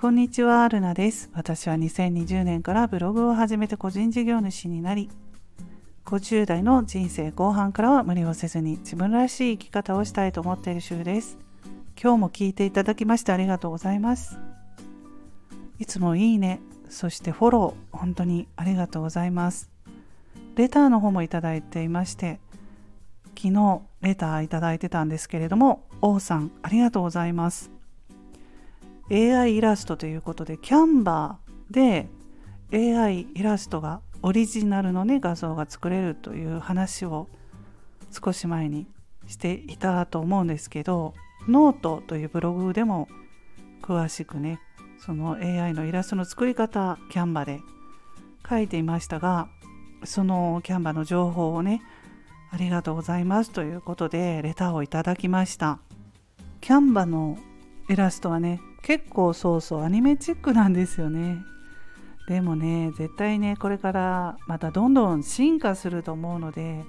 こんにちは、アルナです。私は2020年からブログを始めて個人事業主になり、50代の人生後半からは無理をせずに自分らしい生き方をしたいと思っている週です。今日も聞いていただきましてありがとうございます。いつもいいね、そしてフォロー、本当にありがとうございます。レターの方もいただいていまして、昨日レターいただいてたんですけれども、王さんありがとうございます。AI イラストということで Canva で AI イラストがオリジナルのね画像が作れるという話を少し前にしていたと思うんですけどノートというブログでも詳しくねその AI のイラストの作り方 Canva で書いていましたがその Canva の情報をねありがとうございますということでレターをいただきました。キャンバのイラストはね結構そうそうアニメチックなんですよね。でもね絶対ねこれからまたどんどん進化すると思うので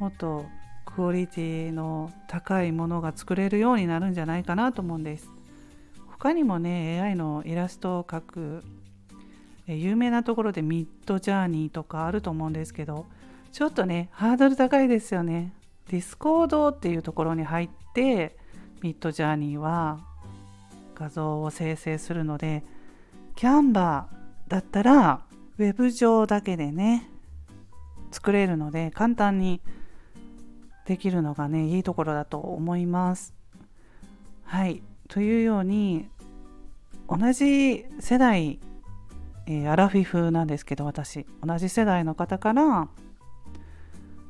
もっとクオリティの高いものが作れるようになるんじゃないかなと思うんです。他にもね AI のイラストを描く有名なところでミッドジャーニーとかあると思うんですけどちょっとねハードル高いですよね。Discord っていうところに入って Midjourney は画像を生成するので Canva だったらウェブ上だけでね作れるので簡単にできるのがねいいところだと思います。はいというように同じ世代、えー、アラフィフなんですけど私同じ世代の方から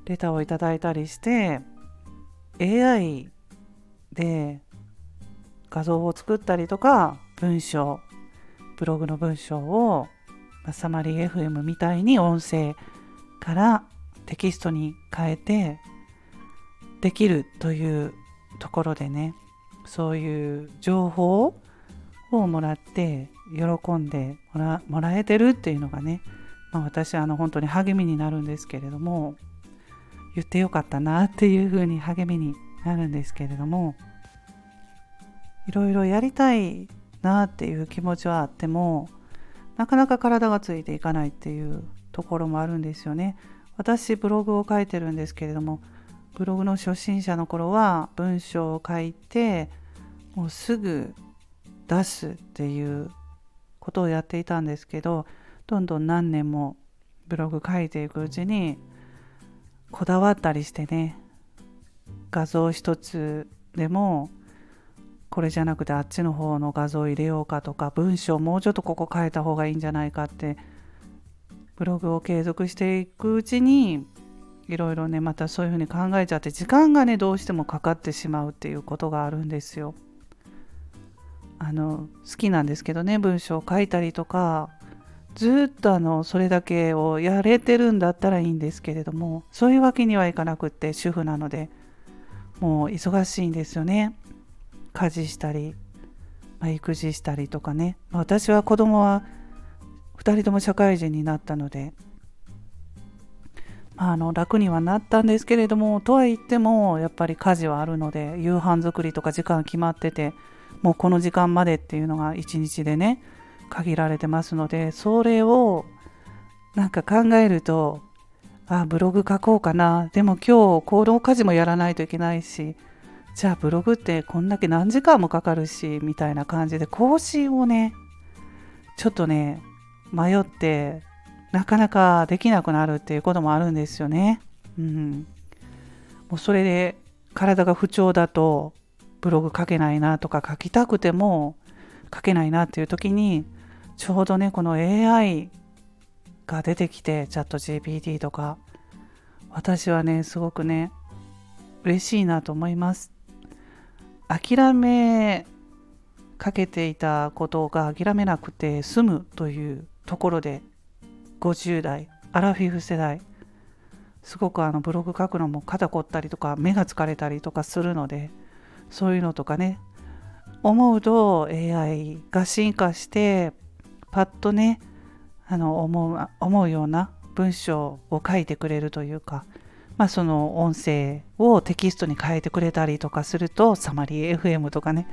レターをいただいたりして AI で画像を作ったりとか文章ブログの文章をサマリー FM みたいに音声からテキストに変えてできるというところでねそういう情報をもらって喜んでもらもらえてるっていうのがね、まあ、私あの本当に励みになるんですけれども言ってよかったなっていうふうに励みになるんですけれどもいろいろやりたいなっていう気持ちはあってもなかなか体がついていかないっていうところもあるんですよね。私ブログを書いてるんですけれどもブログの初心者の頃は文章を書いてもうすぐ出すっていうことをやっていたんですけどどんどん何年もブログ書いていくうちにこだわったりしてね画像一つでもこれじゃなくてあっちの方の画像を入れようかとか文章もうちょっとここ変えた方がいいんじゃないかってブログを継続していくうちにいろいろねまたそういうふうに考えちゃって時間がねどうしてもかかってしまうっていうことがあるんですよ。あの好きなんですけどね文章を書いたりとかずっとあのそれだけをやれてるんだったらいいんですけれどもそういうわけにはいかなくって主婦なのでもう忙しいんですよね。家事したり、まあ、育児したりとかね、まあ、私は子供は2人とも社会人になったので、まあ、あの楽にはなったんですけれどもとは言ってもやっぱり家事はあるので夕飯作りとか時間決まっててもうこの時間までっていうのが1日でね限られてますのでそれをなんか考えるとあブログ書こうかな。でも今日行動家事もやらないといけないしじゃあブログってこんだけ何時間もかかるしみたいな感じで更新をねちょっとね迷ってなかなかできなくなるっていうこともあるんですよね。うん、もうそれで体が不調だとブログ書けないなとか書きたくても書けないなっていう時にちょうどねこの AI が出てきてチャット GPT とか私はねすごくね嬉しいなと思います諦めかけていたことが諦めなくて済むというところで50代アラフィフ世代すごくあのブログ書くのも肩凝ったりとか目が疲れたりとかするのでそういうのとかね思うと AI が進化してパッとねあの思う思うような文章を書いてくれるというかまあ、その音声をテキストに変えてくれたりとかするとサマリー FM とかね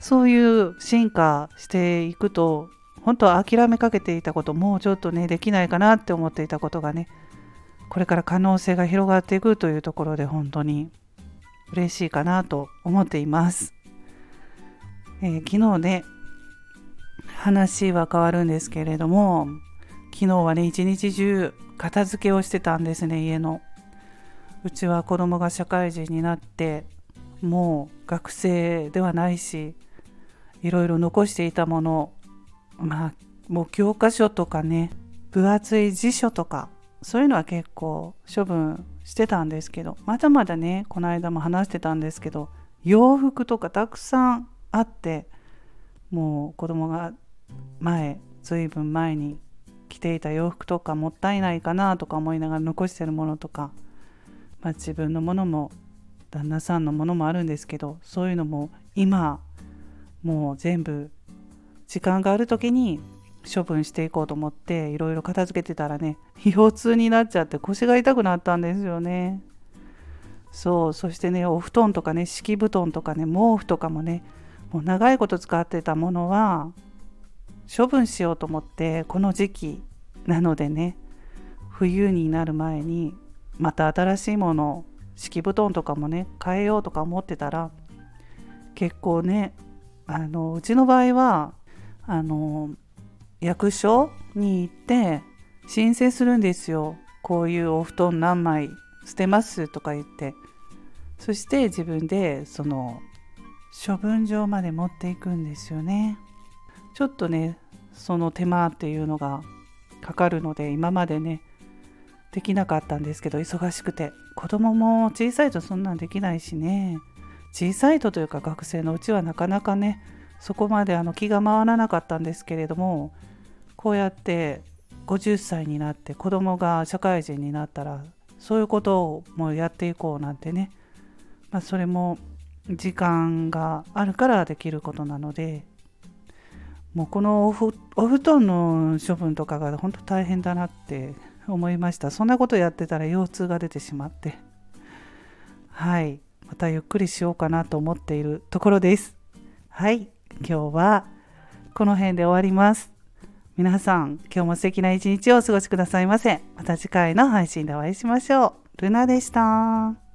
そういう進化していくと本当は諦めかけていたこともうちょっとねできないかなって思っていたことがねこれから可能性が広がっていくというところで本当に嬉しいかなと思っています。えー、昨日ね話は変わるんですけれども昨日はね一日中片付けをしてたんですね家の。うちは子供が社会人になってもう学生ではないしいろいろ残していたものまあもう教科書とかね分厚い辞書とかそういうのは結構処分してたんですけどまだまだねこの間も話してたんですけど洋服とかたくさんあってもう子供が前ずいぶん前に着ていた洋服とかもったいないかなとか思いながら残してるものとか、まあ、自分のものも旦那さんのものもあるんですけどそういうのも今もう全部時間がある時に処分していこうと思っていろいろ片付けてたらね腰痛になっちゃって腰が痛くなったんですよね。そうそしてねお布団とかね敷布団とかね毛布とかもねもう長いこと使ってたものは処分しようと思ってこの時期なのでね冬になる前にまた新しいもの敷布団とかもね変えようとか思ってたら結構ねあのうちの場合はあの役所に行って申請するんですよ。こういうお布団何枚捨てますとか言って。そして自分でその処分場まで持っていくんですよね。ちょっとねその手間っていうのがかかるので今までねできなかったんですけど忙しくて。子供も小さいとそんなんできないしね。小さいとというか学生のうちはなかなかねそこまであの気が回らなかったんですけれどもこうやって50歳になって子供が社会人になったらそういうことをもうやっていこうなんてね、まあ、それも時間があるからできることなのでもうこのお布団の処分とかが本当大変だなって思いましたそんなことやってたら腰痛が出てしまってはいまたゆっくりしようかなと思っているところですはい今日はこの辺で終わります。皆さん、今日も素敵な一日をお過ごしくださいませ。また次回の配信でお会いしましょう。ルナでした。